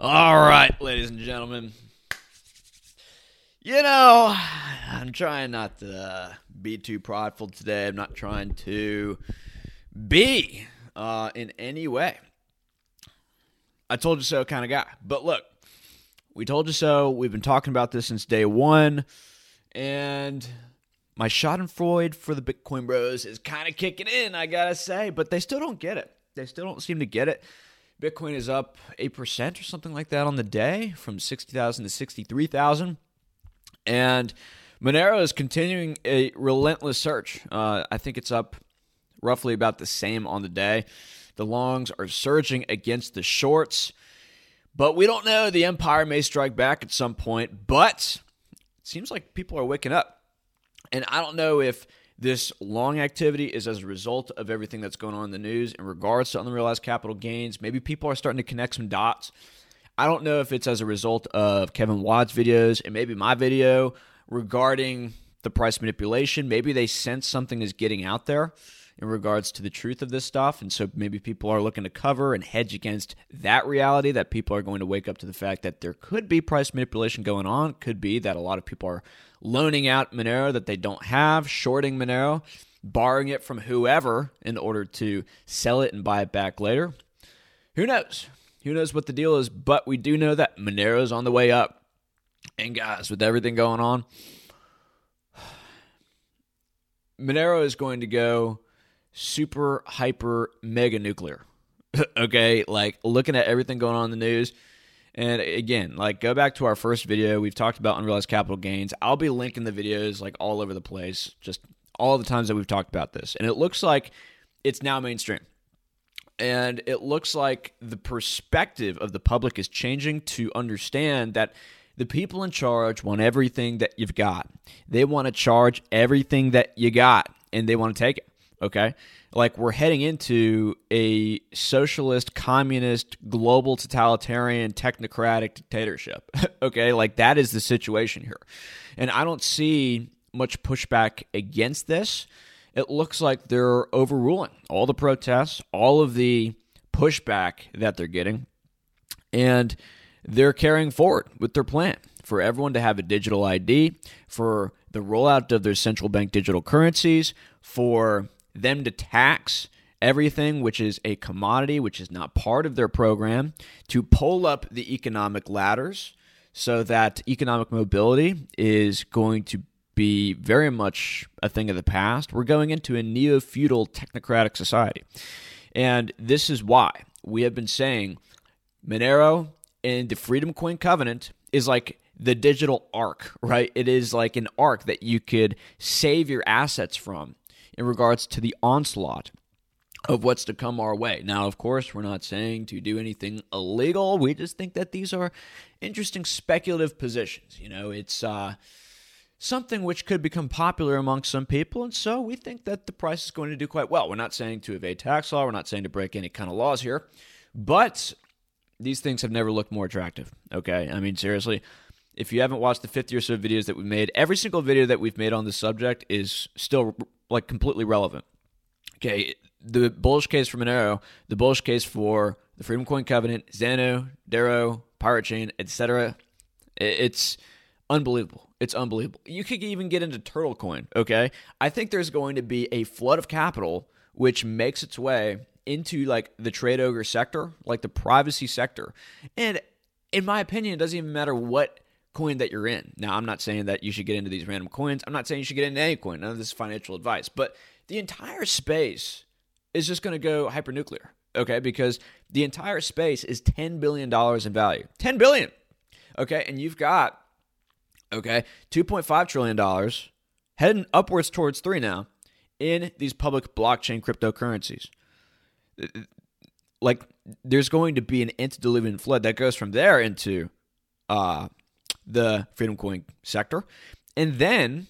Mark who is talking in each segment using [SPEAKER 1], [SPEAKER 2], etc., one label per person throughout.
[SPEAKER 1] All right, ladies and gentlemen. You know, I'm trying not to uh, be too prideful today. I'm not trying to be uh, in any way. I told you so kind of guy. But look, we told you so. We've been talking about this since day one. And my Schadenfreude for the Bitcoin bros is kind of kicking in, I gotta say. But they still don't get it. They still don't seem to get it. Bitcoin is up 8% or something like that on the day from 60,000 to 63,000. And Monero is continuing a relentless search. Uh, I think it's up roughly about the same on the day. The longs are surging against the shorts. But we don't know. The empire may strike back at some point. But it seems like people are waking up. And I don't know if this long activity is as a result of everything that's going on in the news in regards to unrealized capital gains. Maybe people are starting to connect some dots. I don't know if it's as a result of Kevin Watt's videos and maybe my video regarding the price manipulation. Maybe they sense something is getting out there in regards to the truth of this stuff. And so maybe people are looking to cover and hedge against that reality that people are going to wake up to the fact that there could be price manipulation going on. Could be that a lot of people are loaning out Monero that they don't have, shorting Monero, borrowing it from whoever in order to sell it and buy it back later. Who knows? Who knows what the deal is? But we do know that Monero is on the way up. And guys, with everything going on, Monero is going to go super hyper mega nuclear. okay, like looking at everything going on in the news. And again, like go back to our first video. We've talked about unrealized capital gains. I'll be linking the videos like all over the place, just all the times that we've talked about this. And it looks like it's now mainstream. And it looks like the perspective of the public is changing to understand that the people in charge want everything that you've got. They want to charge everything that you got and they want to take it. Okay. Like we're heading into a socialist, communist, global totalitarian, technocratic dictatorship. okay. Like that is the situation here. And I don't see much pushback against this. It looks like they're overruling all the protests, all of the pushback that they're getting. And they're carrying forward with their plan for everyone to have a digital ID, for the rollout of their central bank digital currencies, for them to tax everything which is a commodity, which is not part of their program, to pull up the economic ladders so that economic mobility is going to be very much a thing of the past. We're going into a neo feudal technocratic society. And this is why we have been saying Monero and the Freedom Coin Covenant is like the digital ark, right? It is like an ark that you could save your assets from in regards to the onslaught of what's to come our way. Now, of course, we're not saying to do anything illegal. We just think that these are interesting speculative positions. You know, it's uh, something which could become popular among some people, and so we think that the price is going to do quite well. We're not saying to evade tax law, we're not saying to break any kind of laws here, but these things have never looked more attractive. Okay, I mean seriously. If you haven't watched the 50 or so videos that we've made, every single video that we've made on this subject is still like completely relevant. Okay, the bullish case for Monero, the bullish case for the Freedom Coin Covenant, Zano, Dero, Pirate Chain, etc. It's unbelievable. It's unbelievable. You could even get into Turtle Coin. Okay, I think there's going to be a flood of capital which makes its way into like the TradeOgre sector, like the privacy sector, and in my opinion, it doesn't even matter what coin that you're in. Now, I'm not saying that you should get into these random coins. I'm not saying you should get into any coin. None of this is financial advice. But the entire space is just going to go hypernuclear, okay? Because the entire space is $10 billion in value. 10 billion, okay? And you've got, okay, $2.5 trillion heading upwards towards three now in these public blockchain cryptocurrencies. Like, there's going to be an antediluvian flood that goes from there into uh, the Freedom Coin sector. And then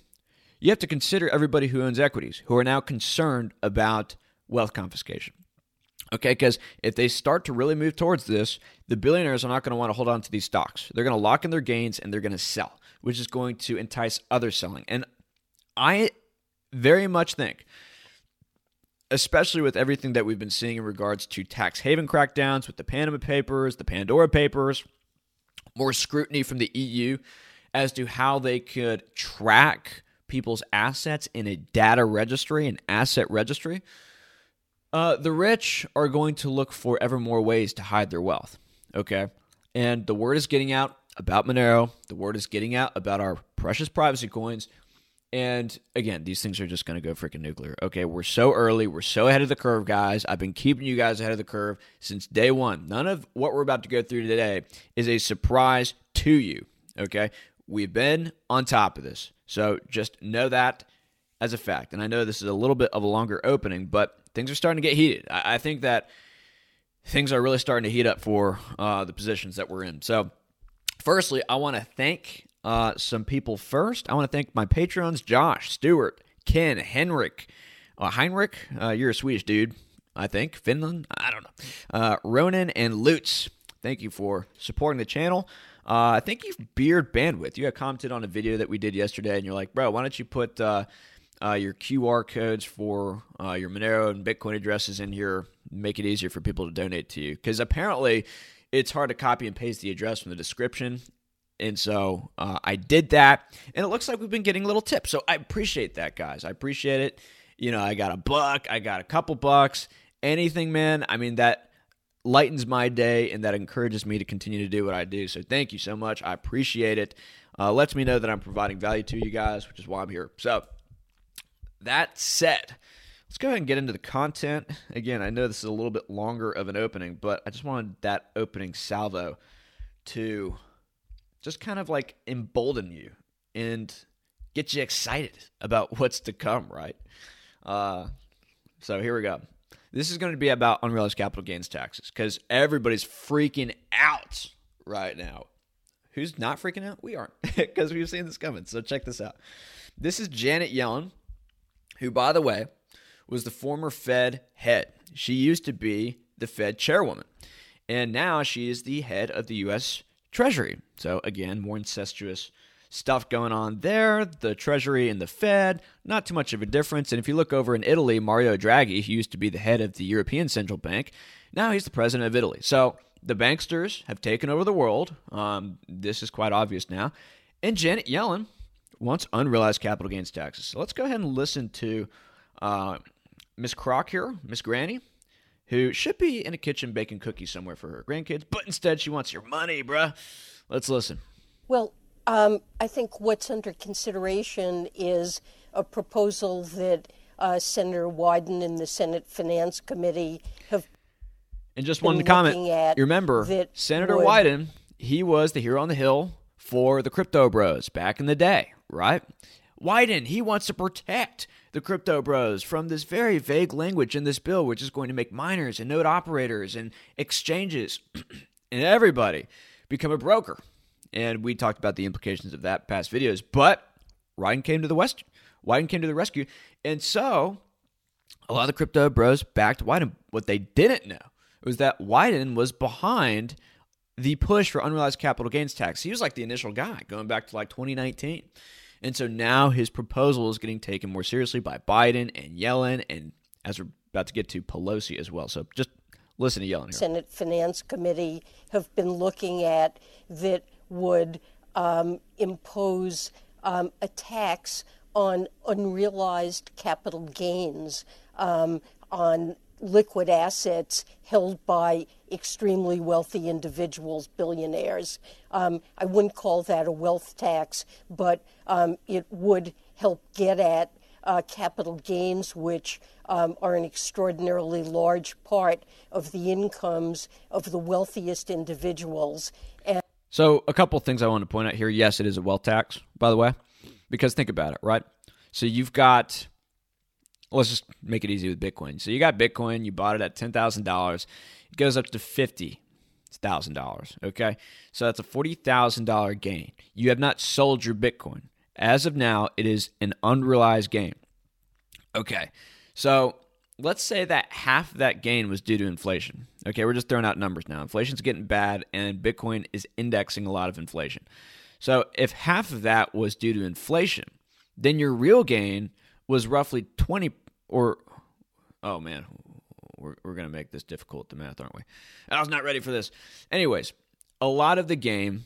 [SPEAKER 1] you have to consider everybody who owns equities who are now concerned about wealth confiscation. Okay, because if they start to really move towards this, the billionaires are not going to want to hold on to these stocks. They're going to lock in their gains and they're going to sell, which is going to entice other selling. And I very much think, especially with everything that we've been seeing in regards to tax haven crackdowns, with the Panama Papers, the Pandora Papers, more scrutiny from the EU as to how they could track people's assets in a data registry, an asset registry. Uh, the rich are going to look for ever more ways to hide their wealth. Okay. And the word is getting out about Monero. The word is getting out about our precious privacy coins. And again, these things are just going to go freaking nuclear. Okay, we're so early. We're so ahead of the curve, guys. I've been keeping you guys ahead of the curve since day one. None of what we're about to go through today is a surprise to you. Okay, we've been on top of this. So just know that as a fact. And I know this is a little bit of a longer opening, but things are starting to get heated. I, I think that things are really starting to heat up for uh, the positions that we're in. So, firstly, I want to thank uh, some people first. I want to thank my patrons Josh, Stewart, Ken, Henrik, uh, Heinrich. Uh, you're a Swedish dude, I think. Finland? I don't know. Uh, Ronan and Lutz. Thank you for supporting the channel. Uh, thank you've Beard Bandwidth. You had commented on a video that we did yesterday, and you're like, bro, why don't you put uh, uh, your QR codes for uh, your Monero and Bitcoin addresses in here, make it easier for people to donate to you. Because apparently it's hard to copy and paste the address from the description. And so uh, I did that, and it looks like we've been getting little tips. So I appreciate that, guys. I appreciate it. You know, I got a buck, I got a couple bucks, anything, man. I mean, that lightens my day and that encourages me to continue to do what I do. So thank you so much. I appreciate it. Uh, lets me know that I'm providing value to you guys, which is why I'm here. So that said, let's go ahead and get into the content. Again, I know this is a little bit longer of an opening, but I just wanted that opening salvo to just kind of like embolden you and get you excited about what's to come, right? Uh, so here we go. This is going to be about unrealized capital gains taxes because everybody's freaking out right now. Who's not freaking out? We aren't because we've seen this coming. So check this out. This is Janet Yellen who, by the way, was the former Fed head. She used to be the Fed chairwoman, and now she is the head of the U.S. Treasury. So, again, more incestuous stuff going on there. The Treasury and the Fed, not too much of a difference. And if you look over in Italy, Mario Draghi, he used to be the head of the European Central Bank, now he's the president of Italy. So, the banksters have taken over the world. Um, this is quite obvious now. And Janet Yellen wants unrealized capital gains taxes. So let's go ahead and listen to uh, Miss Crock here, Miss Granny, who should be in a kitchen baking cookies somewhere for her grandkids, but instead she wants your money, bruh. Let's listen.
[SPEAKER 2] Well, um, I think what's under consideration is a proposal that uh, Senator Wyden and the Senate Finance Committee have.
[SPEAKER 1] And just one comment. You remember, Senator would, Wyden, he was the hero on the hill for the crypto bros back in the day, right? Wyden, he wants to protect the crypto bros from this very vague language in this bill, which is going to make miners and node operators and exchanges and everybody become a broker. And we talked about the implications of that past videos. But Wyden came to the west. Wyden came to the rescue, and so a lot of the crypto bros backed Wyden. What they didn't know was that Wyden was behind the push for unrealized capital gains tax. He was like the initial guy going back to like 2019. And so now his proposal is getting taken more seriously by Biden and Yellen, and as we're about to get to Pelosi as well. So just listen to Yellen here.
[SPEAKER 2] Senate Finance Committee have been looking at that would um, impose um, a tax on unrealized capital gains um, on liquid assets held by extremely wealthy individuals, billionaires. Um, I wouldn't call that a wealth tax, but um, it would help get at uh, capital gains, which um, are an extraordinarily large part of the incomes of the wealthiest individuals. And
[SPEAKER 1] so, a couple things I want to point out here. Yes, it is a wealth tax, by the way, because think about it, right? So, you've got let's just make it easy with Bitcoin. So you got Bitcoin, you bought it at ten thousand dollars, it goes up to fifty thousand dollars. Okay, so that's a forty thousand dollar gain. You have not sold your Bitcoin. As of now, it is an unrealized gain. Okay, so let's say that half of that gain was due to inflation. Okay, we're just throwing out numbers now. Inflation's getting bad, and Bitcoin is indexing a lot of inflation. So if half of that was due to inflation, then your real gain was roughly 20 or oh man we're, we're going to make this difficult to math aren't we i was not ready for this anyways a lot of the game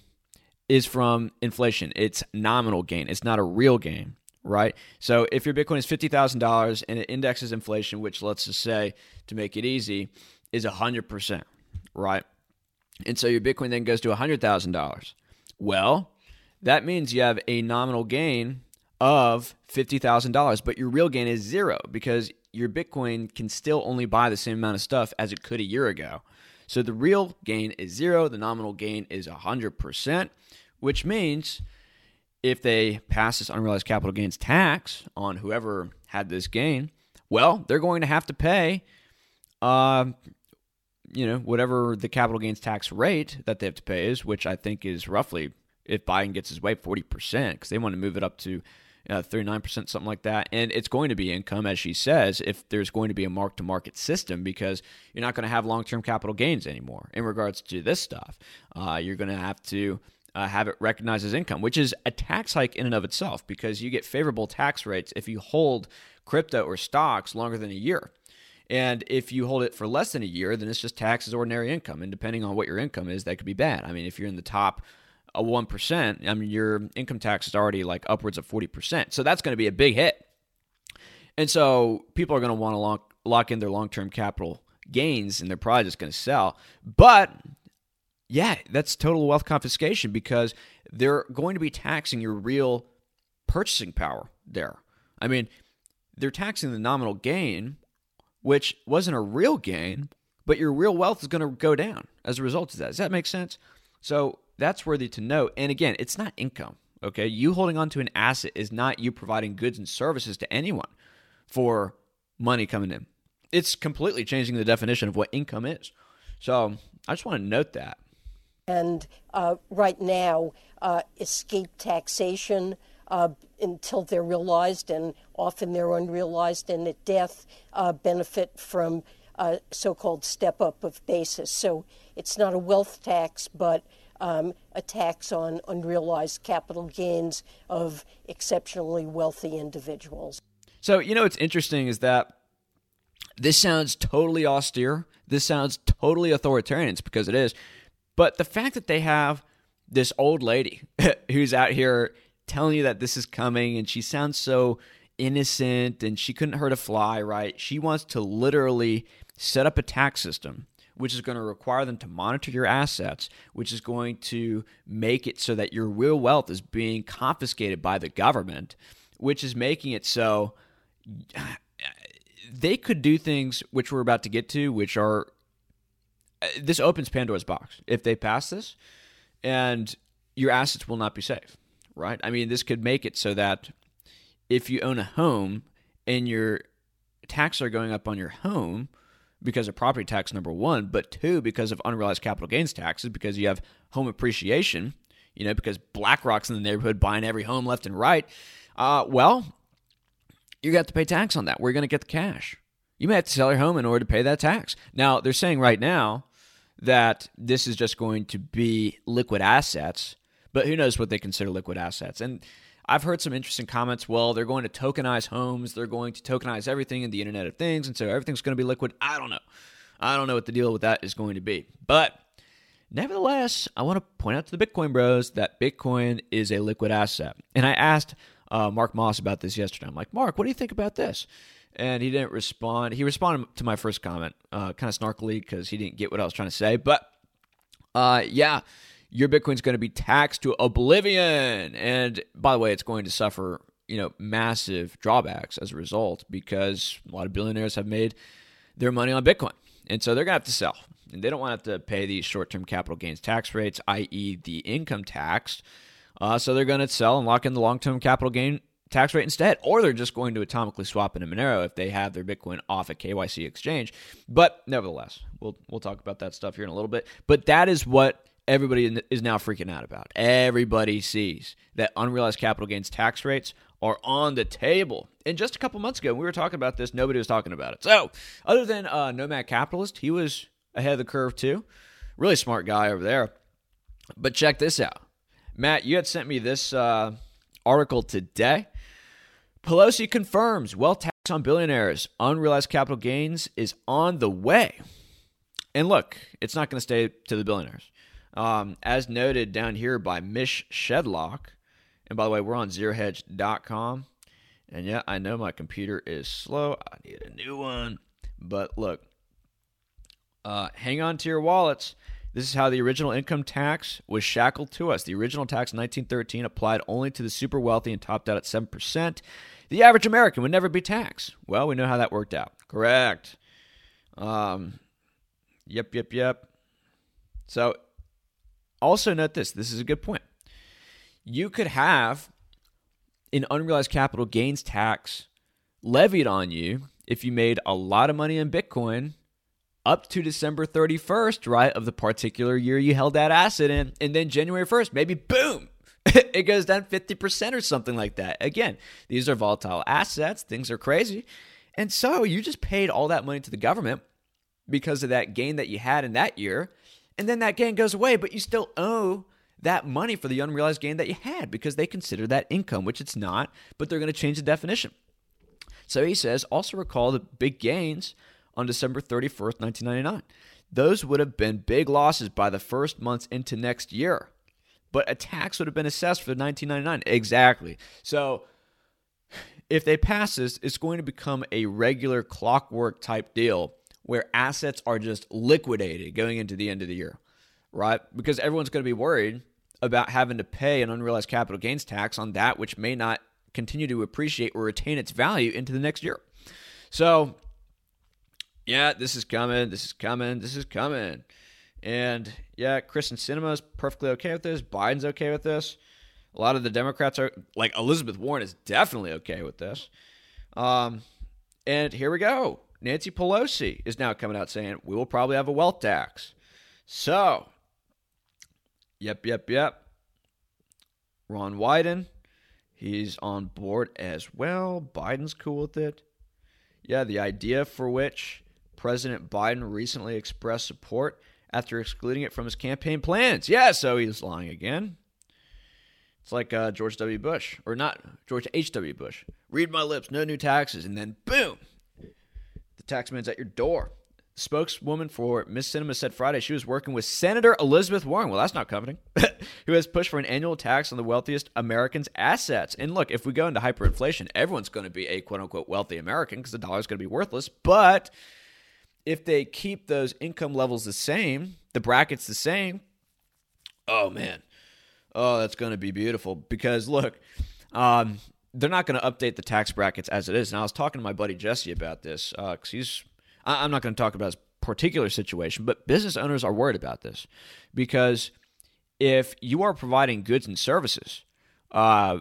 [SPEAKER 1] is from inflation. It's nominal gain. It's not a real gain, right? So if your Bitcoin is fifty thousand dollars and it indexes inflation, which let's just say to make it easy is hundred percent, right? And so your Bitcoin then goes to hundred thousand dollars. Well, that means you have a nominal gain of $50,000, but your real gain is zero because your Bitcoin can still only buy the same amount of stuff as it could a year ago. So the real gain is zero, the nominal gain is 100%, which means if they pass this unrealized capital gains tax on whoever had this gain, well, they're going to have to pay, uh, you know, whatever the capital gains tax rate that they have to pay is, which I think is roughly, if Biden gets his way, 40%, because they want to move it up to uh, 39%, something like that. And it's going to be income, as she says, if there's going to be a mark to market system, because you're not going to have long term capital gains anymore in regards to this stuff. Uh, you're going to have to uh, have it recognized as income, which is a tax hike in and of itself, because you get favorable tax rates if you hold crypto or stocks longer than a year. And if you hold it for less than a year, then it's just taxed as ordinary income. And depending on what your income is, that could be bad. I mean, if you're in the top a 1%, I mean, your income tax is already like upwards of 40%. So that's going to be a big hit. And so people are going to want to lock, lock in their long term capital gains and they're probably just going to sell. But yeah, that's total wealth confiscation because they're going to be taxing your real purchasing power there. I mean, they're taxing the nominal gain, which wasn't a real gain, but your real wealth is going to go down as a result of that. Does that make sense? So that's worthy to note. And again, it's not income. Okay. You holding on to an asset is not you providing goods and services to anyone for money coming in. It's completely changing the definition of what income is. So I just want to note that.
[SPEAKER 2] And uh, right now, uh, escape taxation uh, until they're realized, and often they're unrealized, and at death uh, benefit from uh, so called step up of basis. So it's not a wealth tax, but um, a tax on unrealized capital gains of exceptionally wealthy individuals.
[SPEAKER 1] So, you know, what's interesting is that this sounds totally austere. This sounds totally authoritarian. It's because it is. But the fact that they have this old lady who's out here telling you that this is coming and she sounds so innocent and she couldn't hurt a fly, right? She wants to literally set up a tax system which is going to require them to monitor your assets, which is going to make it so that your real wealth is being confiscated by the government, which is making it so they could do things which we're about to get to, which are uh, this opens Pandora's box if they pass this, and your assets will not be safe, right? I mean, this could make it so that if you own a home and your taxes are going up on your home, because of property tax, number one, but two, because of unrealized capital gains taxes, because you have home appreciation, you know, because BlackRock's in the neighborhood buying every home left and right. Uh, well, you got to pay tax on that. You going to get the cash? You may have to sell your home in order to pay that tax. Now, they're saying right now that this is just going to be liquid assets, but who knows what they consider liquid assets. And I've heard some interesting comments. Well, they're going to tokenize homes, they're going to tokenize everything in the Internet of Things, and so everything's going to be liquid. I don't know. I don't know what the deal with that is going to be. But nevertheless, I want to point out to the Bitcoin bros that Bitcoin is a liquid asset. And I asked uh, Mark Moss about this yesterday. I'm like, Mark, what do you think about this? And he didn't respond. He responded to my first comment, uh, kind of snarkily because he didn't get what I was trying to say. But uh, yeah, your Bitcoin's going to be taxed to oblivion. And by the way, it's going to suffer, you know, massive drawbacks as a result because a lot of billionaires have made their money on Bitcoin. And so they're going to have to sell. And they don't want to have to pay these short term capital gains tax rates, i.e., the income tax. Uh, so they're going to sell and lock in the long term capital gain tax rate instead, or they're just going to atomically swap into Monero if they have their Bitcoin off a KYC exchange. But nevertheless, we'll we'll talk about that stuff here in a little bit. But that is what everybody is now freaking out about. Everybody sees that unrealized capital gains tax rates are on the table. And just a couple months ago, we were talking about this. Nobody was talking about it. So, other than uh, Nomad Capitalist, he was ahead of the curve too. Really smart guy over there. But check this out, Matt. You had sent me this uh, article today. Pelosi confirms wealth tax on billionaires, unrealized capital gains is on the way. And look, it's not going to stay to the billionaires. Um, as noted down here by Mish Shedlock, and by the way, we're on zerohedge.com. And yeah, I know my computer is slow. I need a new one. But look, uh, hang on to your wallets. This is how the original income tax was shackled to us. The original tax in 1913 applied only to the super wealthy and topped out at 7%. The average American would never be taxed. Well, we know how that worked out. Correct. Um, yep, yep, yep. So, also note this this is a good point. You could have an unrealized capital gains tax levied on you if you made a lot of money in Bitcoin up to December 31st, right, of the particular year you held that asset in. And then January 1st, maybe boom, it goes down 50% or something like that. Again, these are volatile assets, things are crazy. And so you just paid all that money to the government because of that gain that you had in that year. And then that gain goes away, but you still owe that money for the unrealized gain that you had because they consider that income, which it's not, but they're going to change the definition. So he says, also recall the big gains on December 31st, 1999. Those would have been big losses by the first months into next year. But a tax would have been assessed for 1999. Exactly. So if they pass this, it's going to become a regular clockwork type deal where assets are just liquidated going into the end of the year, right? Because everyone's going to be worried about having to pay an unrealized capital gains tax on that which may not continue to appreciate or retain its value into the next year. So yeah, this is coming, this is coming, this is coming. And yeah, Kyrsten Sinema is perfectly okay with this. Biden's okay with this. A lot of the Democrats are like Elizabeth Warren is definitely okay with this. Um, and here we go. Nancy Pelosi is now coming out saying we will probably have a wealth tax. So, yep, yep, yep. Ron Wyden, he's on board as well. Biden's cool with it. Yeah, the idea for which President Biden recently expressed support after excluding it from his campaign plans. Yeah, so he's lying again. It's like uh, George W. Bush, or not George H.W. Bush. Read my lips, no new taxes, and then boom, the taxman's at your door. Spokeswoman for Miss Sinema said Friday she was working with Senator Elizabeth Warren. Well, that's not comforting. who has pushed for an annual tax on the wealthiest Americans' assets. And look, if we go into hyperinflation, everyone's going to be a quote unquote wealthy American because the dollar is going to be worthless. But if they keep those income levels the same, the brackets the same, oh man, oh that's going to be beautiful. Because look, um, they're not going to update the tax brackets as it is. And I was talking to my buddy Jesse about this because uh, he's. I- I'm not going to talk about his particular situation, but business owners are worried about this because if you are providing goods and services, uh,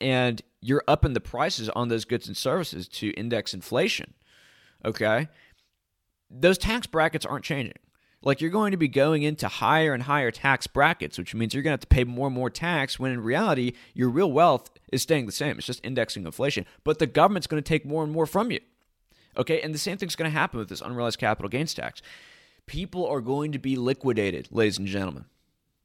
[SPEAKER 1] and you're upping the prices on those goods and services to index inflation, okay, those tax brackets aren't changing. Like you're going to be going into higher and higher tax brackets, which means you're going to have to pay more and more tax when in reality, your real wealth is staying the same. It's just indexing inflation. But the government's going to take more and more from you. Okay. And the same thing's going to happen with this unrealized capital gains tax. People are going to be liquidated, ladies and gentlemen.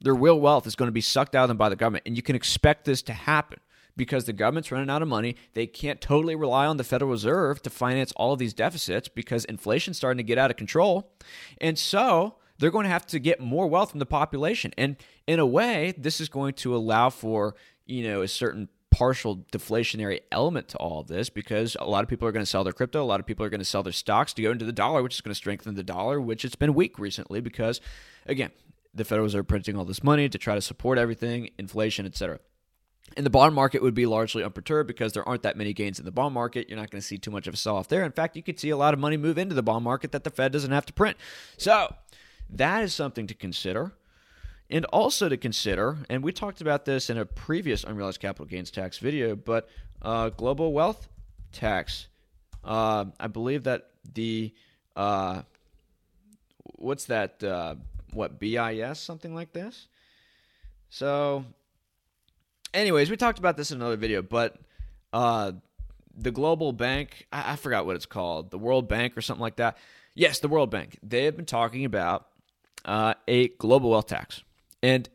[SPEAKER 1] Their real wealth is going to be sucked out of them by the government. And you can expect this to happen because the government's running out of money. They can't totally rely on the Federal Reserve to finance all of these deficits because inflation's starting to get out of control. And so they're going to have to get more wealth from the population. And in a way, this is going to allow for, you know, a certain partial deflationary element to all of this because a lot of people are going to sell their crypto, a lot of people are going to sell their stocks to go into the dollar, which is going to strengthen the dollar, which it's been weak recently because again, the Federal Reserve printing all this money to try to support everything, inflation, etc. And the bond market would be largely unperturbed because there aren't that many gains in the bond market. You're not going to see too much of a sell off there. In fact, you could see a lot of money move into the bond market that the Fed doesn't have to print. So that is something to consider. And also to consider, and we talked about this in a previous unrealized capital gains tax video, but uh, global wealth tax. Uh, I believe that the uh, what's that? Uh, what BIS something like this. So anyways, we talked about this in another video, but uh, the global bank, I, I forgot what it's called, the World Bank or something like that. Yes, the World Bank. They have been talking about uh, a global wealth tax. And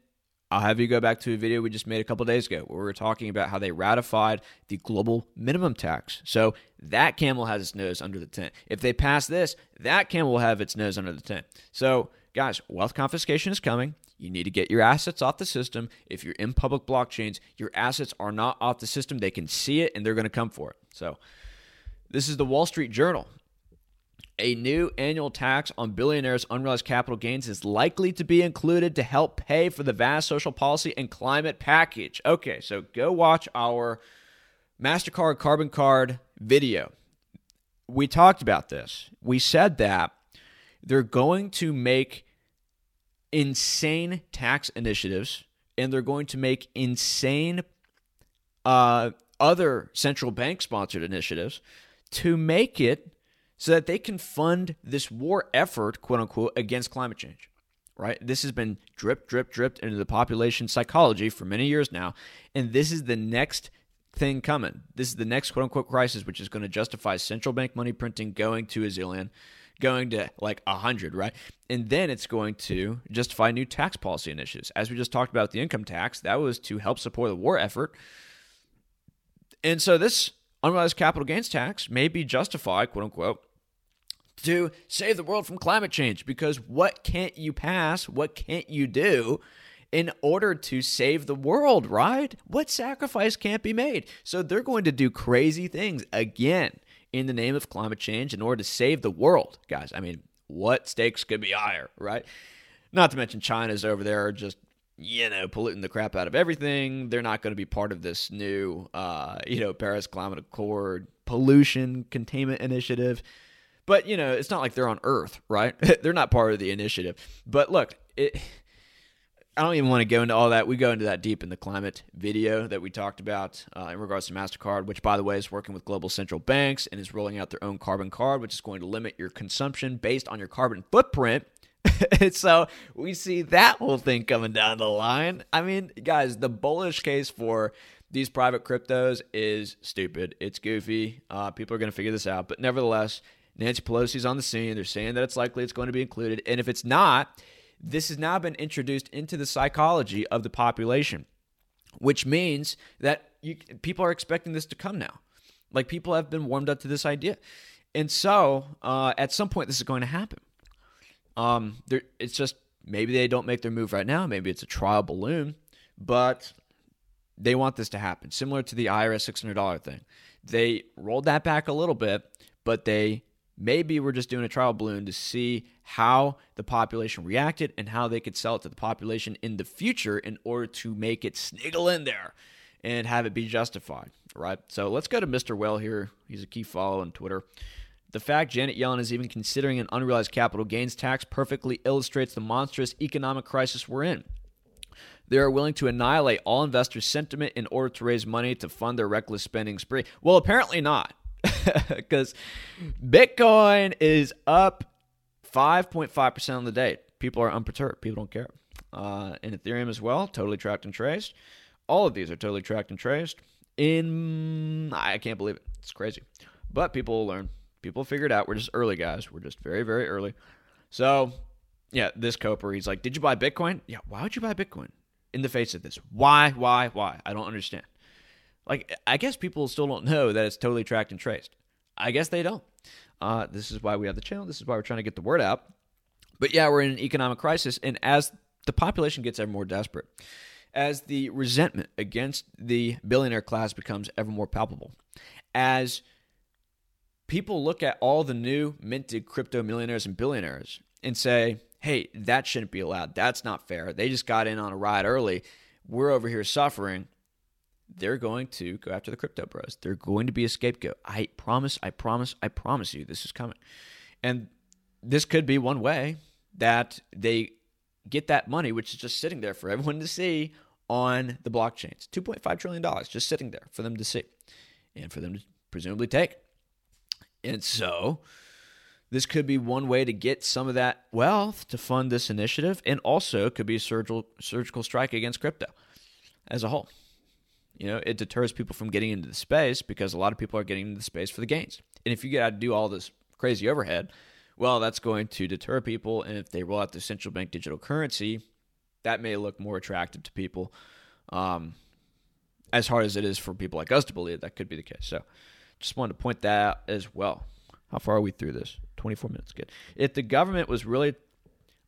[SPEAKER 1] I'll have you go back to a video we just made a couple days ago where we were talking about how they ratified the global minimum tax. So that camel has its nose under the tent. If they pass this, that camel will have its nose under the tent. So guys, wealth confiscation is coming. You need to get your assets off the system. If you're in public blockchains, your assets are not off the system. They can see it and they're going to come for it. So, this is the Wall Street Journal. A new annual tax on billionaires' unrealized capital gains is likely to be included to help pay for the vast social policy and climate package. Okay, so go watch our MasterCard Carbon Card video. We talked about this. We said that they're going to make insane tax initiatives and they're going to make insane uh, other central bank sponsored initiatives to make it so that they can fund this war effort, quote unquote, against climate change. Right? This has been drip, drip, dripped into the population psychology for many years now. And this is the next thing coming. This is the next quote unquote crisis, which is going to justify central bank money printing going to a zillion, going to like a hundred, right? And then it's going to justify new tax policy initiatives. As we just talked about the income tax, that was to help support the war effort. And so this unrealized capital gains tax may be justified, quote unquote, to save the world from climate change because what can't you pass? What can't you do in order to save the world, right? What sacrifice can't be made? So they're going to do crazy things again in the name of climate change in order to save the world. Guys, I mean, what stakes could be higher, right? Not to mention China's over there just you know, polluting the crap out of everything. They're not going to be part of this new, uh, you know, Paris Climate Accord pollution containment initiative. But you know, it's not like they're on Earth, right? they're not part of the initiative. But look, it. I don't even want to go into all that. We go into that deep in the climate video that we talked about uh, in regards to MasterCard, which, by the way, is working with global central banks and is rolling out their own carbon card, which is going to limit your consumption based on your carbon footprint. so we see that whole thing coming down the line. I mean, guys, the bullish case for these private cryptos is stupid. It's goofy. Uh, people are going to figure this out. But nevertheless, Nancy Pelosi's on the scene. They're saying that it's likely it's going to be included. And if it's not, this has now been introduced into the psychology of the population, which means that you, people are expecting this to come now. Like people have been warmed up to this idea. And so uh, at some point, this is going to happen. Um, it's just maybe they don't make their move right now. Maybe it's a trial balloon, but they want this to happen. Similar to the IRS $600 thing. They rolled that back a little bit, but they Maybe we're just doing a trial balloon to see how the population reacted and how they could sell it to the population in the future in order to make it sniggle in there and have it be justified, right? So let's go to Mr. Whale here. He's a key follow on Twitter. The fact Janet Yellen is even considering an unrealized capital gains tax perfectly illustrates the monstrous economic crisis we're in. They are willing to annihilate all investors' sentiment in order to raise money to fund their reckless spending spree. Well, apparently not because Bitcoin is up 5.5% on the day. People are unperturbed. People don't care. Uh, and Ethereum as well, totally tracked and traced. All of these are totally tracked and traced. In I can't believe it. It's crazy. But people will learn. People figure it out. We're just early guys. We're just very, very early. So, yeah, this Coper, he's like, Did you buy Bitcoin? Yeah, why would you buy Bitcoin? In the face of this. Why, why, why? I don't understand. Like, I guess people still don't know that it's totally tracked and traced. I guess they don't. Uh, this is why we have the channel. This is why we're trying to get the word out. But yeah, we're in an economic crisis, and as the population gets ever more desperate, as the resentment against the billionaire class becomes ever more palpable, as people look at all the new minted crypto millionaires and billionaires and say, hey, that shouldn't be allowed. That's not fair. They just got in on a ride early. We're over here suffering they're going to go after the crypto bros. They're going to be a scapegoat. I promise, I promise, I promise you this is coming. And this could be one way that they get that money, which is just sitting there for everyone to see on the blockchains. $2.5 trillion just sitting there for them to see and for them to presumably take. And so this could be one way to get some of that wealth to fund this initiative and also could be a surgical, surgical strike against crypto as a whole. You know, it deters people from getting into the space because a lot of people are getting into the space for the gains. And if you got to do all this crazy overhead, well, that's going to deter people. And if they roll out the central bank digital currency, that may look more attractive to people. Um, as hard as it is for people like us to believe, that could be the case. So, just wanted to point that out as well. How far are we through this? 24 minutes. Good. If the government was really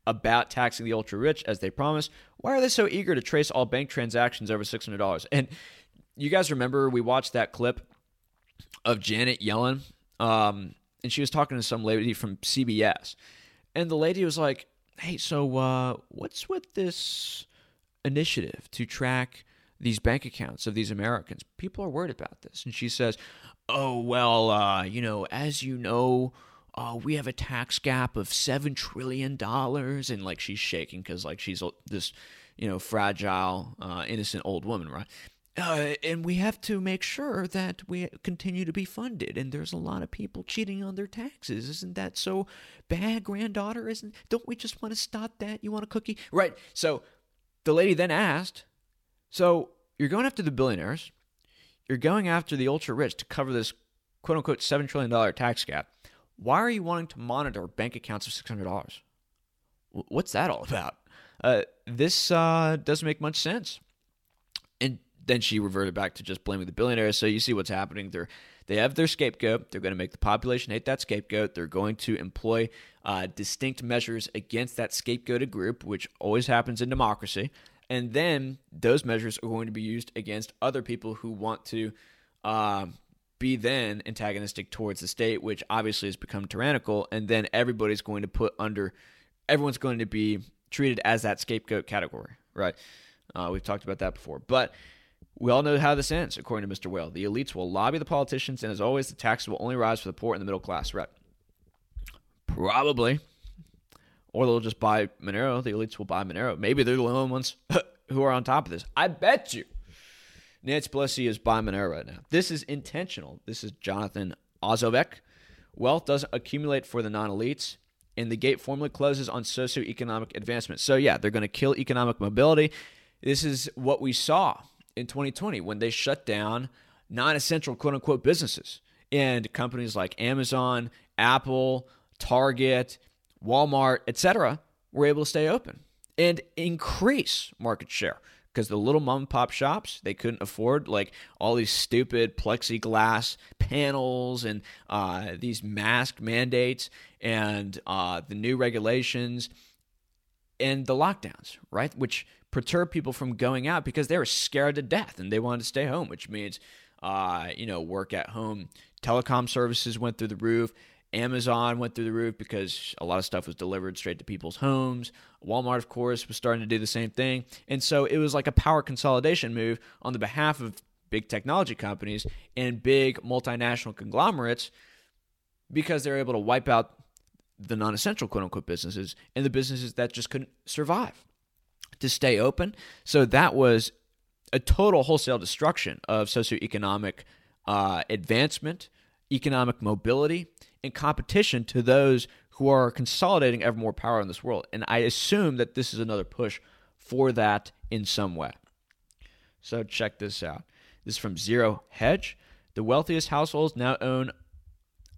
[SPEAKER 1] about taxing the ultra rich as they promised. Why are they so eager to trace all bank transactions over $600? And you guys remember we watched that clip of Janet Yellen, um, and she was talking to some lady from CBS, and the lady was like, "Hey, so uh, what's with this initiative to track these bank accounts of these Americans? People are worried about this." And she says, "Oh well, uh, you know, as you know." Uh, we have a tax gap of seven trillion dollars, and like she's shaking because like she's this, you know, fragile, uh, innocent old woman, right? Uh, and we have to make sure that we continue to be funded. And there's a lot of people cheating on their taxes. Isn't that so bad, granddaughter? Isn't? Don't we just want to stop that? You want a cookie, right? So the lady then asked, "So you're going after the billionaires? You're going after the ultra rich to cover this quote unquote seven trillion dollar tax gap? Why are you wanting to monitor bank accounts of six hundred dollars? What's that all about? Uh, this uh, doesn't make much sense." Then she reverted back to just blaming the billionaires. So you see what's happening. They're they have their scapegoat. They're going to make the population hate that scapegoat. They're going to employ uh, distinct measures against that scapegoated group, which always happens in democracy. And then those measures are going to be used against other people who want to uh, be then antagonistic towards the state, which obviously has become tyrannical. And then everybody's going to put under, everyone's going to be treated as that scapegoat category, right? Uh, we've talked about that before. But we all know how this ends, according to Mr. Whale. The elites will lobby the politicians, and as always, the taxes will only rise for the poor and the middle class. Right? Probably. Or they'll just buy Monero. The elites will buy Monero. Maybe they're the only ones who are on top of this. I bet you. Nancy Pelosi is buying Monero right now. This is intentional. This is Jonathan Ozovec. Wealth doesn't accumulate for the non elites, and the gate formally closes on socioeconomic advancement. So, yeah, they're going to kill economic mobility. This is what we saw in 2020 when they shut down non essential quote unquote businesses. And companies like Amazon, Apple, Target, Walmart, etc., were able to stay open and increase market share because the little mom and pop shops they couldn't afford like all these stupid plexiglass panels and uh, these mask mandates and uh, the new regulations and the lockdowns, right? Which perturb people from going out because they were scared to death and they wanted to stay home, which means, uh, you know, work at home. Telecom services went through the roof. Amazon went through the roof because a lot of stuff was delivered straight to people's homes. Walmart, of course, was starting to do the same thing. And so it was like a power consolidation move on the behalf of big technology companies and big multinational conglomerates because they're able to wipe out the non essential quote unquote businesses and the businesses that just couldn't survive to stay open. So that was a total wholesale destruction of socioeconomic uh, advancement, economic mobility, and competition to those who are consolidating ever more power in this world. And I assume that this is another push for that in some way. So check this out. This is from Zero Hedge. The wealthiest households now own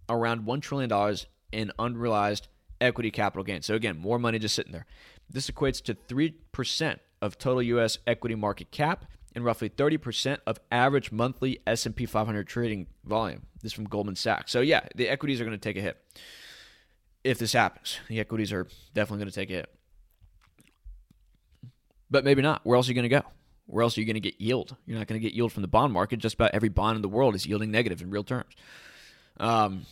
[SPEAKER 1] around $1 trillion in unrealized equity capital gains. So again, more money just sitting there. This equates to 3% of total US equity market cap and roughly 30% of average monthly S&P 500 trading volume. This from Goldman Sachs. So yeah, the equities are going to take a hit. If this happens, the equities are definitely going to take a hit. But maybe not. Where else are you going to go? Where else are you going to get yield? You're not going to get yield from the bond market. Just about every bond in the world is yielding negative in real terms. Um,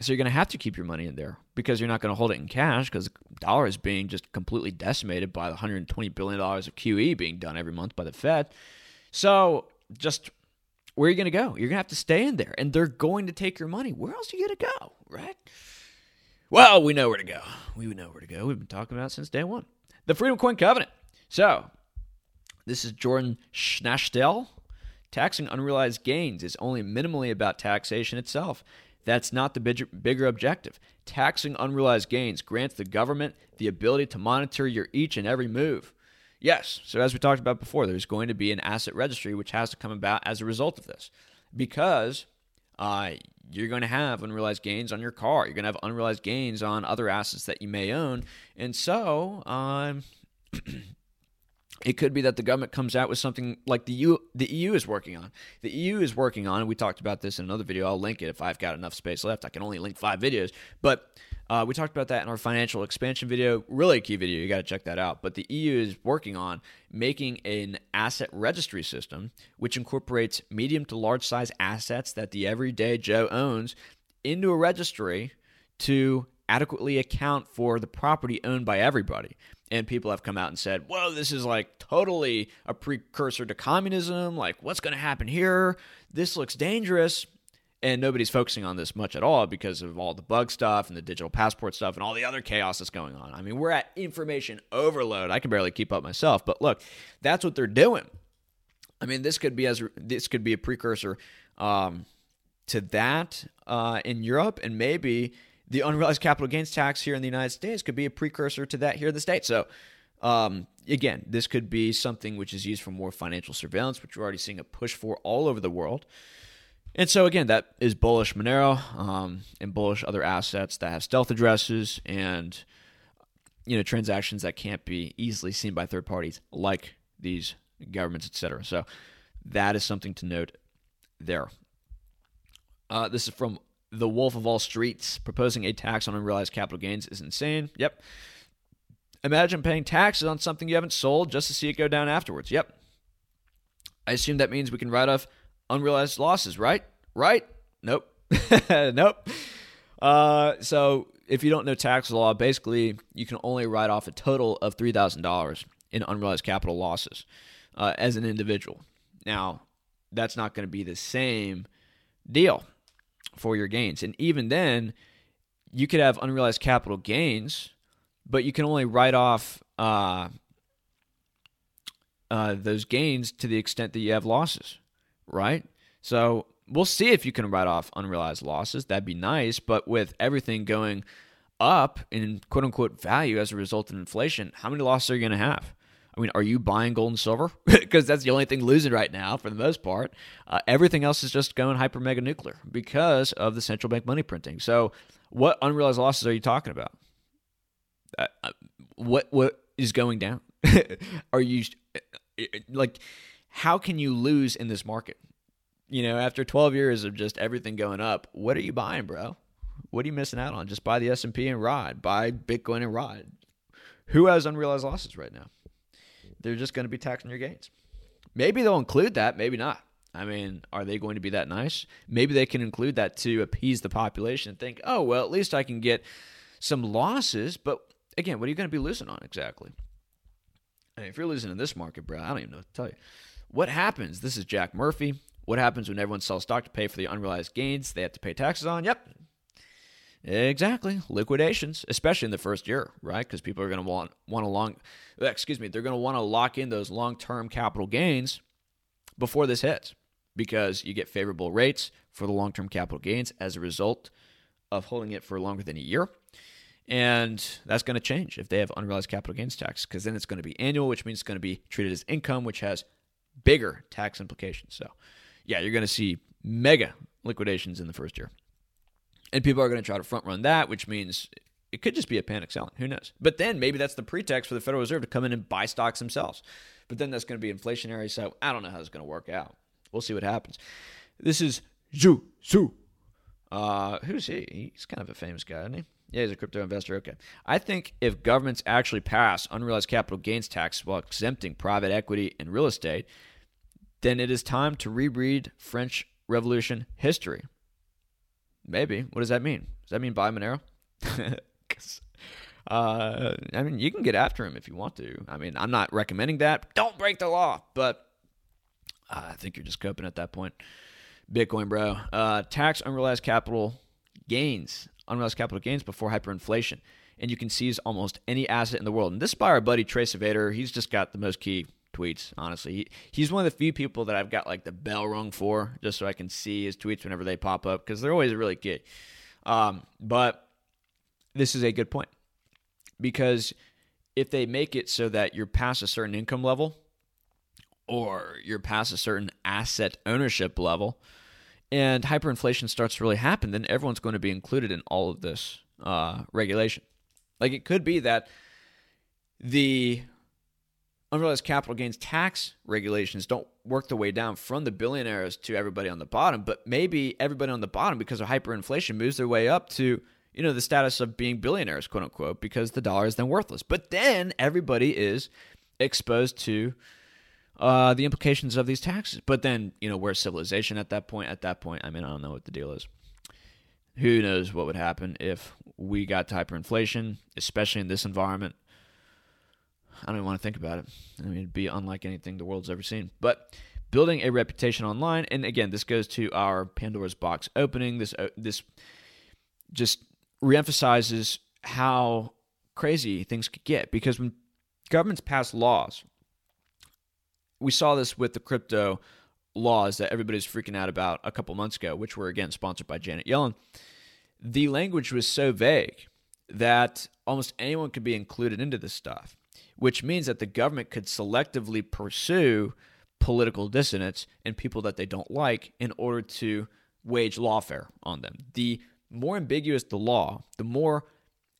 [SPEAKER 1] so you're going to have to keep your money in there because you're not going to hold it in cash because the dollar is being just completely decimated by the 120 billion dollars of QE being done every month by the Fed. So just where are you going to go? You're going to have to stay in there, and they're going to take your money. Where else are you going to go? Right? Well, we know where to go. We know where to go. We've been talking about since day one. The Freedom Coin Covenant. So this is Jordan Schachtel. Taxing unrealized gains is only minimally about taxation itself. That's not the bigger, objective. Taxing unrealized gains grants the government the ability to monitor your each and every move. Yes, so as we talked about before, there's going to be an asset registry which has to come about as a result of this because uh, you're going to have unrealized gains on your car. You're going to have unrealized gains on other assets that you may own. And so, um, It could be that the government comes out with something like the EU, the EU is working on. The EU is working on, and we talked about this in another video. I'll link it if I've got enough space left. I can only link five videos, but uh, we talked about that in our financial expansion video. Really key video. You got to check that out. But the EU is working on making an asset registry system which incorporates medium to large size assets that the everyday Joe owns into a registry to adequately account for the property owned by everybody. And people have come out and said, whoa, this is like totally a precursor to communism. Like, what's going to happen here? This looks dangerous. And nobody's focusing on this much at all because of all the bug stuff and the digital passport stuff and all the other chaos that's going on. I mean, we're at information overload. I can barely keep up myself. But look, that's what they're doing. I mean, this could be as this could be a precursor um, to that uh, in Europe, and maybe the unrealized capital gains tax here in the United States could be a precursor to that here in the States. So, um, again, this could be something which is used for more financial surveillance, which we're already seeing a push for all over the world. And so, again, that is bullish Monero um, and bullish other assets that have stealth addresses and you know transactions that can't be easily seen by third parties like these governments, etc. So that is something to note there. Uh, this is from the Wolf of All Streets proposing a tax on unrealized capital gains is insane. Yep. Imagine paying taxes on something you haven't sold just to see it go down afterwards. Yep. I assume that means we can write off unrealized losses, right? Right? Nope. nope. Uh, so if you don't know tax law, basically you can only write off a total of three thousand dollars in unrealized capital losses uh, as an individual. Now, that's not going to be the same deal for your gains. And even then, you could have unrealized capital gains, but you can only write off uh, uh, those gains to the extent that you have losses, right? So we'll see if you can write off unrealized losses. That'd be nice. But with everything going up in quote unquote value as a result of inflation, how many losses are you going to have? I mean, are you buying gold and silver? Because that's the only thing losing right now for the most part. Uh, everything else is just going hyper mega nuclear because of the central bank money printing. So, what unrealized losses are you talking about? Uh, uh what what is going down? are you like how can you lose in this market? You know, after 12 years of just everything going up, what are you buying, bro? What are you missing out on? Just buy the S&P and ride. Buy Bitcoin and ride. Who has unrealized losses right now? They're just going to be taxing your gains. Maybe they'll include that, maybe not. I mean, are they going to be that nice? Maybe they can include that to appease the population and think, oh, well, at least I can get some losses. But again, what are you going to be losing on exactly? I mean, if you're losing in this market, bro, I don't even know what to tell you. What happens? This is Jack Murphy. What happens when everyone sells stock to pay for the unrealized gains they have to pay taxes on? Yep, Exactly, liquidations, especially in the first year, right? Because people are going to want want to long, excuse me, they're going to want to lock in those long term capital gains before this hits, because you get favorable rates for the long term capital gains as a result of holding it for longer than a year, and that's going to change if they have unrealized capital gains tax, because then it's going to be annual, which means it's going to be treated as income, which has bigger tax implications. So, yeah, you're going to see mega liquidations in the first year. And people are going to try to front run that, which means it could just be a panic selling. Who knows? But then maybe that's the pretext for the Federal Reserve to come in and buy stocks themselves. But then that's going to be inflationary. So I don't know how it's going to work out. We'll see what happens. This is Zhu Su. Uh, who's he? He's kind of a famous guy, isn't he? Yeah, he's a crypto investor. Okay. I think if governments actually pass unrealized capital gains tax while exempting private equity and real estate, then it is time to reread French Revolution history. Maybe. What does that mean? Does that mean buy Monero? uh, I mean, you can get after him if you want to. I mean, I'm not recommending that. Don't break the law, but uh, I think you're just coping at that point. Bitcoin, bro. Uh, tax unrealized capital gains, unrealized capital gains before hyperinflation, and you can seize almost any asset in the world. And this by our buddy Trace Evader. He's just got the most key tweets. Honestly, he, he's one of the few people that I've got like the bell rung for, just so I can see his tweets whenever they pop up because they're always really good. Um, but this is a good point because if they make it so that you're past a certain income level or you're past a certain asset ownership level and hyperinflation starts to really happen, then everyone's going to be included in all of this uh, regulation. Like it could be that the unrealized capital gains tax regulations don't work the way down from the billionaires to everybody on the bottom, but maybe everybody on the bottom, because of hyperinflation, moves their way up to you know the status of being billionaires, quote unquote, because the dollar is then worthless. But then everybody is exposed to uh, the implications of these taxes. But then you know where's civilization at that point? At that point, I mean, I don't know what the deal is. Who knows what would happen if we got to hyperinflation, especially in this environment? I don't even want to think about it. I mean, it'd be unlike anything the world's ever seen. But building a reputation online, and again, this goes to our Pandora's box opening. This uh, this just reemphasizes how crazy things could get because when governments pass laws, we saw this with the crypto laws that everybody's freaking out about a couple months ago, which were again sponsored by Janet Yellen. The language was so vague that almost anyone could be included into this stuff which means that the government could selectively pursue political dissidents and people that they don't like in order to wage lawfare on them. The more ambiguous the law, the more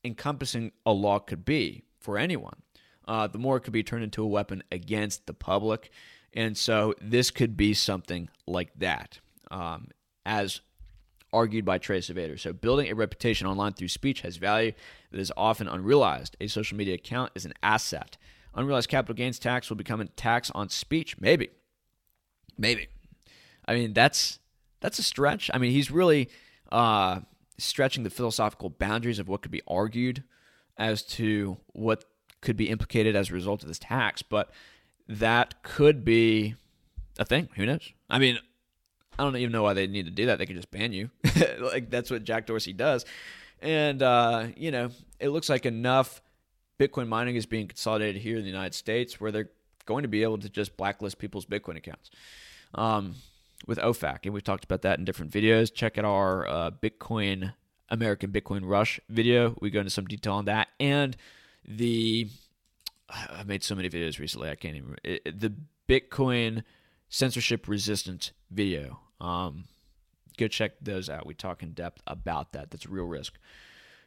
[SPEAKER 1] encompassing a law could be for anyone, uh, the more it could be turned into a weapon against the public. And so this could be something like that. Um, as argued by Trace Evader. So, building a reputation online through speech has value that is often unrealized. A social media account is an asset. Unrealized capital gains tax will become a tax on speech. Maybe. Maybe. I mean, that's that's a stretch. I mean, he's really uh, stretching the philosophical boundaries of what could be argued as to what could be implicated as a result of this tax, but that could be a thing. Who knows? I mean, I don't even know why they need to do that. They could just ban you. like that's what Jack Dorsey does. And uh, you know, it looks like enough Bitcoin mining is being consolidated here in the United States where they're going to be able to just blacklist people's Bitcoin accounts. Um, with OFAC, and we've talked about that in different videos. Check out our uh, Bitcoin American Bitcoin Rush video. We go into some detail on that and the. I've made so many videos recently. I can't even. It, the Bitcoin censorship resistant video. Um, go check those out. We talk in depth about that. That's real risk.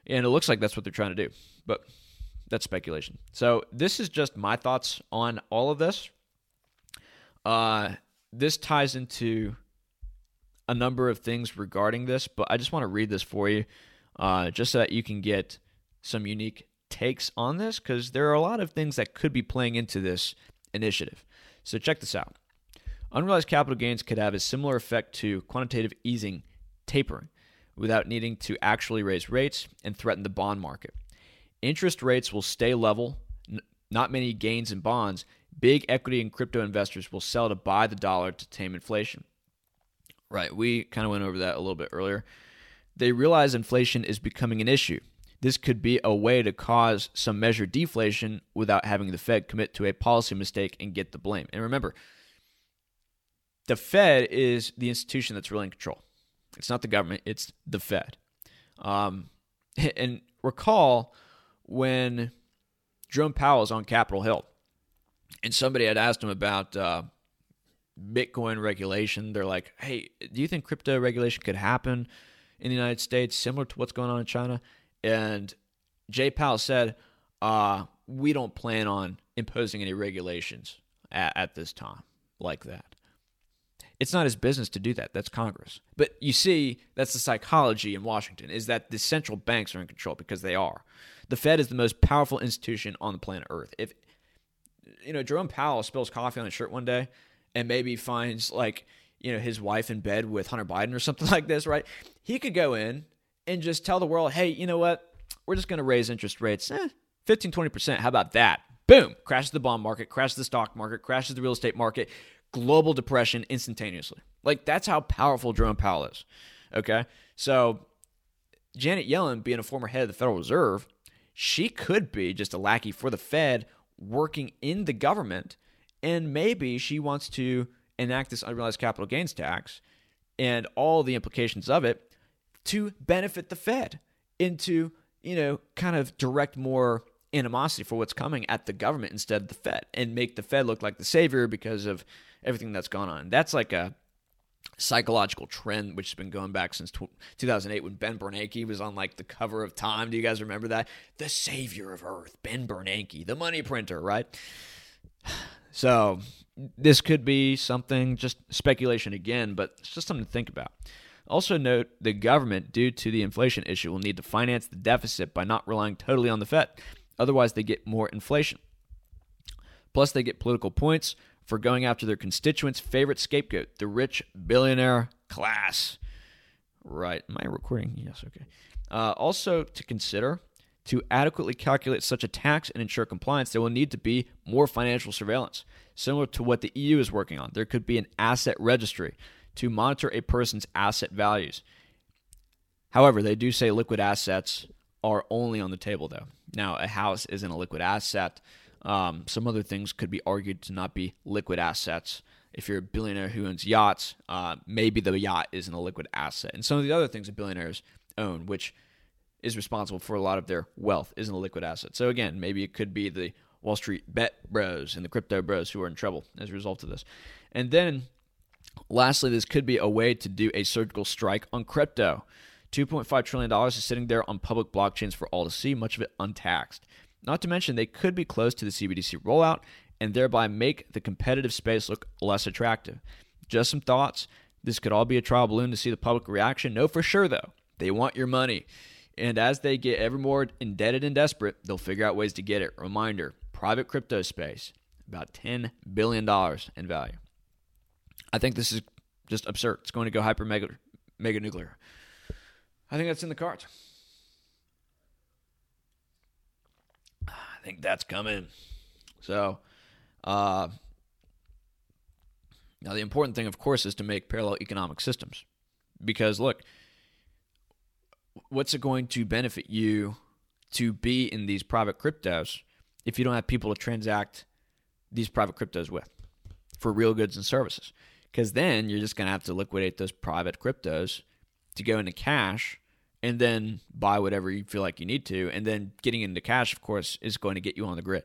[SPEAKER 1] And it looks like that's what they're trying to do, but that's speculation. So this is just my thoughts on all of this. Uh, this ties into a number of things regarding this, but I just want to read this for you, uh, just so that you can get some unique takes on this, because there are a lot of things that could be playing into this initiative. So check this out. Unrealized capital gains could have a similar effect to quantitative easing tapering without needing to actually raise rates and threaten the bond market. Interest rates will stay level, n- not many gains in bonds. Big equity and crypto investors will sell to buy the dollar to tame inflation. Right, we kind of went over that a little bit earlier. They realize inflation is becoming an issue. This could be a way to cause some measured deflation without having the Fed commit to a policy mistake and get the blame. And remember, the Fed is the institution that's really in control. It's not the government, it's the Fed. Um, and recall when Jerome Powell was on Capitol Hill and somebody had asked him about uh, Bitcoin regulation. They're like, hey, do you think crypto regulation could happen in the United States similar to what's going on in China? And Jay Powell said, uh, we don't plan on imposing any regulations at, at this time like that. It's not his business to do that. That's Congress. But you see, that's the psychology in Washington is that the central banks are in control because they are. The Fed is the most powerful institution on the planet Earth. If you know, Jerome Powell spills coffee on his shirt one day and maybe finds like, you know, his wife in bed with Hunter Biden or something like this, right? He could go in and just tell the world, "Hey, you know what? We're just going to raise interest rates eh, 15 20%. How about that?" Boom, crashes the bond market, crashes the stock market, crashes the real estate market global depression instantaneously. Like that's how powerful Jerome Powell is. Okay. So Janet Yellen, being a former head of the Federal Reserve, she could be just a lackey for the Fed working in the government. And maybe she wants to enact this unrealized capital gains tax and all the implications of it to benefit the Fed into, you know, kind of direct more animosity for what's coming at the government instead of the Fed and make the Fed look like the savior because of everything that's gone on. That's like a psychological trend which has been going back since 2008 when Ben Bernanke was on like the cover of Time. Do you guys remember that? The savior of Earth, Ben Bernanke, the money printer, right? So this could be something, just speculation again, but it's just something to think about. Also, note the government, due to the inflation issue, will need to finance the deficit by not relying totally on the Fed. Otherwise, they get more inflation. Plus, they get political points for going after their constituents' favorite scapegoat, the rich billionaire class. Right. Am I recording? Yes, okay. Uh, also, to consider to adequately calculate such a tax and ensure compliance, there will need to be more financial surveillance. Similar to what the EU is working on, there could be an asset registry to monitor a person's asset values. However, they do say liquid assets are only on the table, though. Now, a house isn't a liquid asset. Um, some other things could be argued to not be liquid assets. If you're a billionaire who owns yachts, uh, maybe the yacht isn't a liquid asset. And some of the other things that billionaires own, which is responsible for a lot of their wealth, isn't a liquid asset. So again, maybe it could be the Wall Street bet bros and the crypto bros who are in trouble as a result of this. And then lastly, this could be a way to do a surgical strike on crypto. $2.5 trillion is sitting there on public blockchains for all to see, much of it untaxed. Not to mention, they could be close to the CBDC rollout and thereby make the competitive space look less attractive. Just some thoughts. This could all be a trial balloon to see the public reaction. No, for sure, though. They want your money. And as they get ever more indebted and desperate, they'll figure out ways to get it. Reminder private crypto space, about $10 billion in value. I think this is just absurd. It's going to go hyper mega, mega nuclear. I think that's in the cards. I think that's coming. So, uh, now the important thing, of course, is to make parallel economic systems. Because look, what's it going to benefit you to be in these private cryptos if you don't have people to transact these private cryptos with for real goods and services? Because then you're just going to have to liquidate those private cryptos to go into cash and then buy whatever you feel like you need to. And then getting into cash, of course, is going to get you on the grid.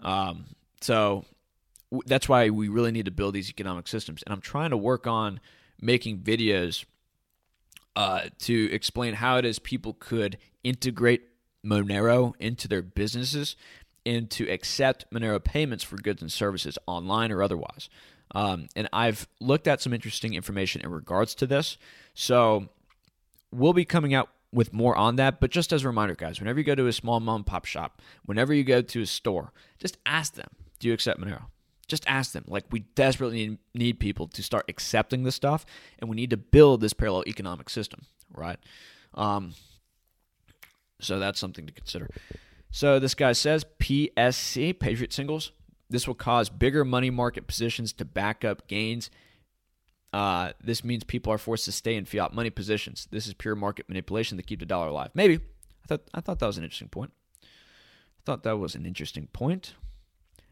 [SPEAKER 1] Um, so that's why we really need to build these economic systems. And I'm trying to work on making videos uh, to explain how it is people could integrate Monero into their businesses and to accept Monero payments for goods and services online or otherwise. Um, and I've looked at some interesting information in regards to this. So we'll be coming out with more on that. But just as a reminder, guys, whenever you go to a small mom pop shop, whenever you go to a store, just ask them, do you accept Monero? Just ask them. Like, we desperately need, need people to start accepting this stuff, and we need to build this parallel economic system, right? Um, so that's something to consider. So this guy says PSC, Patriot Singles, this will cause bigger money market positions to back up gains. Uh, this means people are forced to stay in fiat money positions. This is pure market manipulation to keep the dollar alive. Maybe. I thought I thought that was an interesting point. I thought that was an interesting point.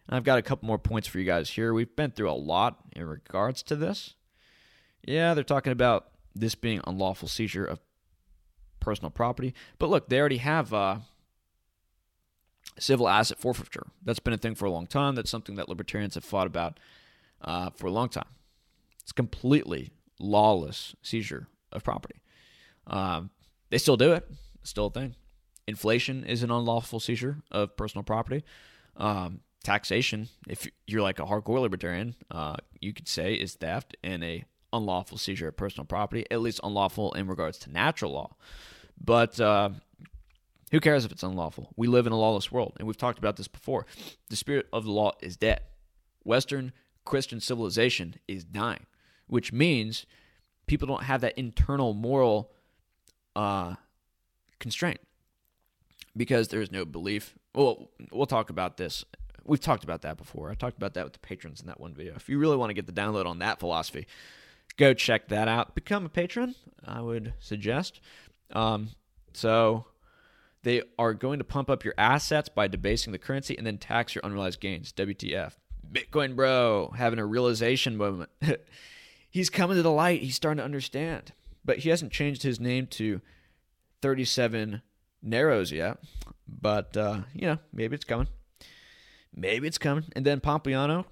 [SPEAKER 1] And I've got a couple more points for you guys here. We've been through a lot in regards to this. Yeah, they're talking about this being unlawful seizure of personal property. But look, they already have uh, civil asset forfeiture. That's been a thing for a long time. That's something that libertarians have fought about uh, for a long time. It's completely lawless seizure of property. Um, they still do it. It's still a thing. Inflation is an unlawful seizure of personal property. Um, taxation, if you're like a hardcore libertarian, uh, you could say is theft and a unlawful seizure of personal property, at least unlawful in regards to natural law. But uh, who cares if it's unlawful? We live in a lawless world, and we've talked about this before. The spirit of the law is dead. Western Christian civilization is dying, which means people don't have that internal moral uh, constraint because there's no belief. Well, we'll talk about this. We've talked about that before. I talked about that with the patrons in that one video. If you really want to get the download on that philosophy, go check that out. Become a patron, I would suggest. Um, so they are going to pump up your assets by debasing the currency and then tax your unrealized gains. WTF. Bitcoin bro having a realization moment. He's coming to the light. He's starting to understand. But he hasn't changed his name to 37 Narrows yet. But, uh, you know, maybe it's coming. Maybe it's coming. And then Pompliano,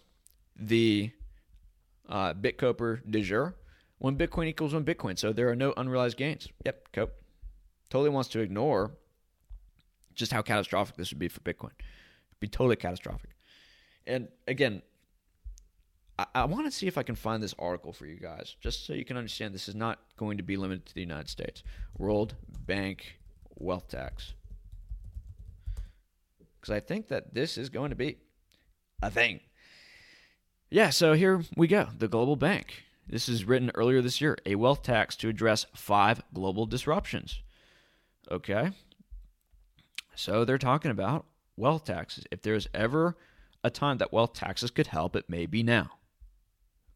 [SPEAKER 1] the uh, Bitcoper de jure, one Bitcoin equals one Bitcoin. So there are no unrealized gains. Yep, Cope. Totally wants to ignore just how catastrophic this would be for Bitcoin. It'd be totally catastrophic. And again, I, I want to see if I can find this article for you guys, just so you can understand this is not going to be limited to the United States. World Bank wealth tax. Because I think that this is going to be a thing. Yeah, so here we go. The global bank. This is written earlier this year a wealth tax to address five global disruptions. Okay. So they're talking about wealth taxes. If there's ever a time that wealth taxes could help, it may be now.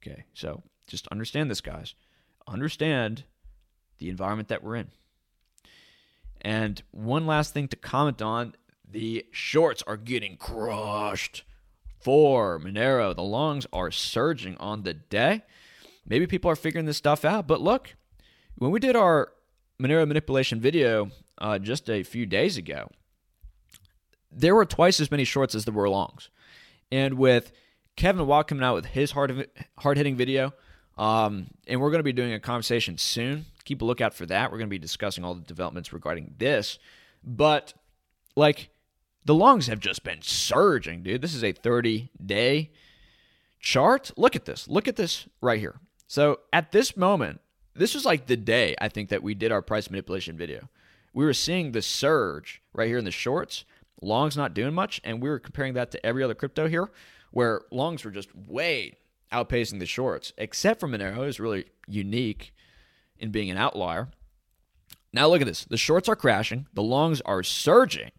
[SPEAKER 1] Okay, so just understand this, guys. Understand the environment that we're in. And one last thing to comment on the shorts are getting crushed for Monero. The longs are surging on the day. Maybe people are figuring this stuff out, but look, when we did our Monero manipulation video uh, just a few days ago, there were twice as many shorts as there were longs. And with Kevin Watt coming out with his hard hard hitting video, um, and we're going to be doing a conversation soon. Keep a lookout for that. We're going to be discussing all the developments regarding this. But like the longs have just been surging, dude. This is a 30 day chart. Look at this. Look at this right here. So at this moment, this was like the day I think that we did our price manipulation video. We were seeing the surge right here in the shorts. Longs not doing much, and we were comparing that to every other crypto here where longs were just way outpacing the shorts, except for Monero is really unique in being an outlier. Now look at this. The shorts are crashing, the longs are surging.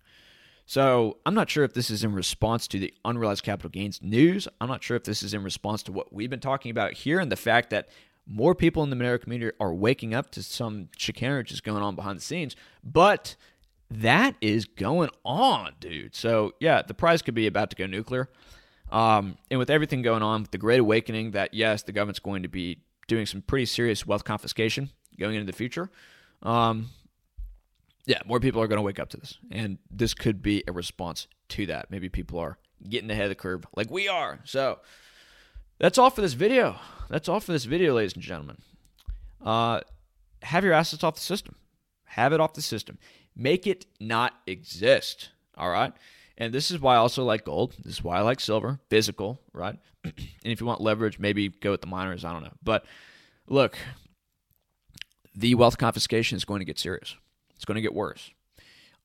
[SPEAKER 1] So I'm not sure if this is in response to the unrealized capital gains news. I'm not sure if this is in response to what we've been talking about here and the fact that more people in the Monero community are waking up to some chicanery just going on behind the scenes. But that is going on, dude. So yeah, the price could be about to go nuclear. Um, and with everything going on, with the Great Awakening, that yes, the government's going to be doing some pretty serious wealth confiscation going into the future. Um, yeah, more people are going to wake up to this, and this could be a response to that. Maybe people are getting ahead of the curve, like we are. So that's all for this video. That's all for this video, ladies and gentlemen. Uh, have your assets off the system. Have it off the system. Make it not exist. All right. And this is why I also like gold. This is why I like silver, physical, right? and if you want leverage, maybe go with the miners. I don't know. But look, the wealth confiscation is going to get serious. It's going to get worse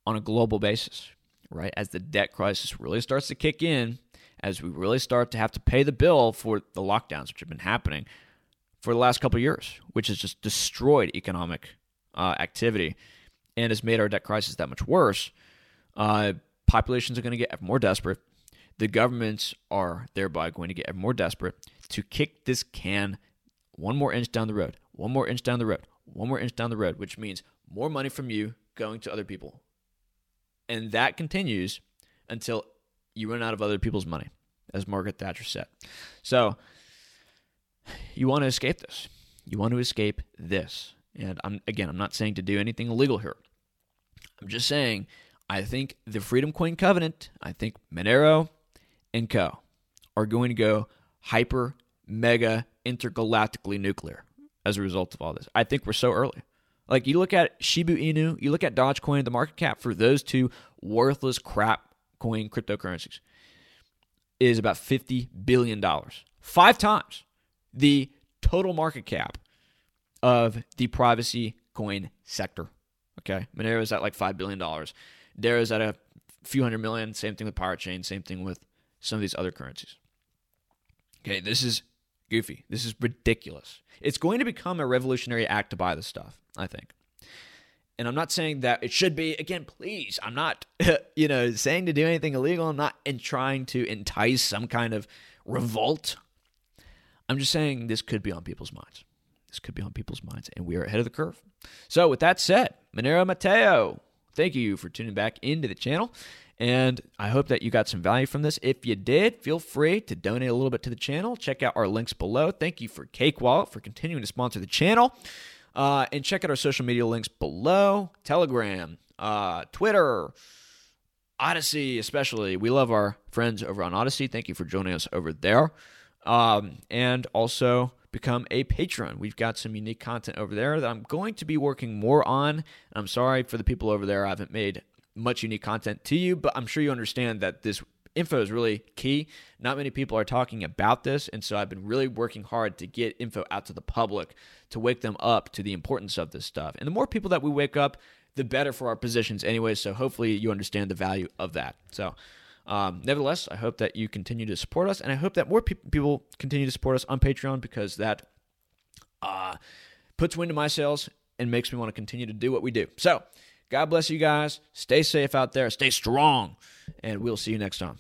[SPEAKER 1] on a global basis, right? As the debt crisis really starts to kick in, as we really start to have to pay the bill for the lockdowns, which have been happening for the last couple years, which has just destroyed economic uh, activity and has made our debt crisis that much worse. Uh, populations are going to get more desperate. The governments are thereby going to get more desperate to kick this can one more inch down the road, one more inch down the road, one more inch down the road, which means more money from you going to other people. And that continues until you run out of other people's money, as Margaret Thatcher said. So you want to escape this. You want to escape this. And I'm again, I'm not saying to do anything illegal here. I'm just saying I think the Freedom Coin Covenant, I think Monero and Co. are going to go hyper, mega, intergalactically nuclear as a result of all this. I think we're so early. Like you look at Shiba Inu, you look at Dogecoin, the market cap for those two worthless crap coin cryptocurrencies is about $50 billion. Five times the total market cap of the privacy coin sector. Okay. Monero is at like $5 billion. Dero is at a few hundred million. Same thing with Pirate Chain. Same thing with some of these other currencies. Okay, this is goofy. This is ridiculous. It's going to become a revolutionary act to buy this stuff, I think. And I'm not saying that it should be, again, please, I'm not, you know, saying to do anything illegal. I'm not in trying to entice some kind of revolt. I'm just saying this could be on people's minds. This could be on people's minds, and we are ahead of the curve. So, with that said, Monero Matteo, thank you for tuning back into the channel. And I hope that you got some value from this. If you did, feel free to donate a little bit to the channel. Check out our links below. Thank you for Cake Wallet for continuing to sponsor the channel. Uh, and check out our social media links below Telegram, uh, Twitter, Odysee, especially. We love our friends over on Odysee. Thank you for joining us over there. Um, and also become a patron. We've got some unique content over there that I'm going to be working more on. I'm sorry for the people over there. I haven't made much unique content to you, but I'm sure you understand that this info is really key. Not many people are talking about this, and so I've been really working hard to get info out to the public to wake them up to the importance of this stuff. And the more people that we wake up, the better for our positions anyway. So hopefully you understand the value of that. So um, nevertheless, I hope that you continue to support us, and I hope that more pe- people continue to support us on Patreon because that uh, puts wind in my sails and makes me want to continue to do what we do. So, God bless you guys. Stay safe out there. Stay strong, and we'll see you next time.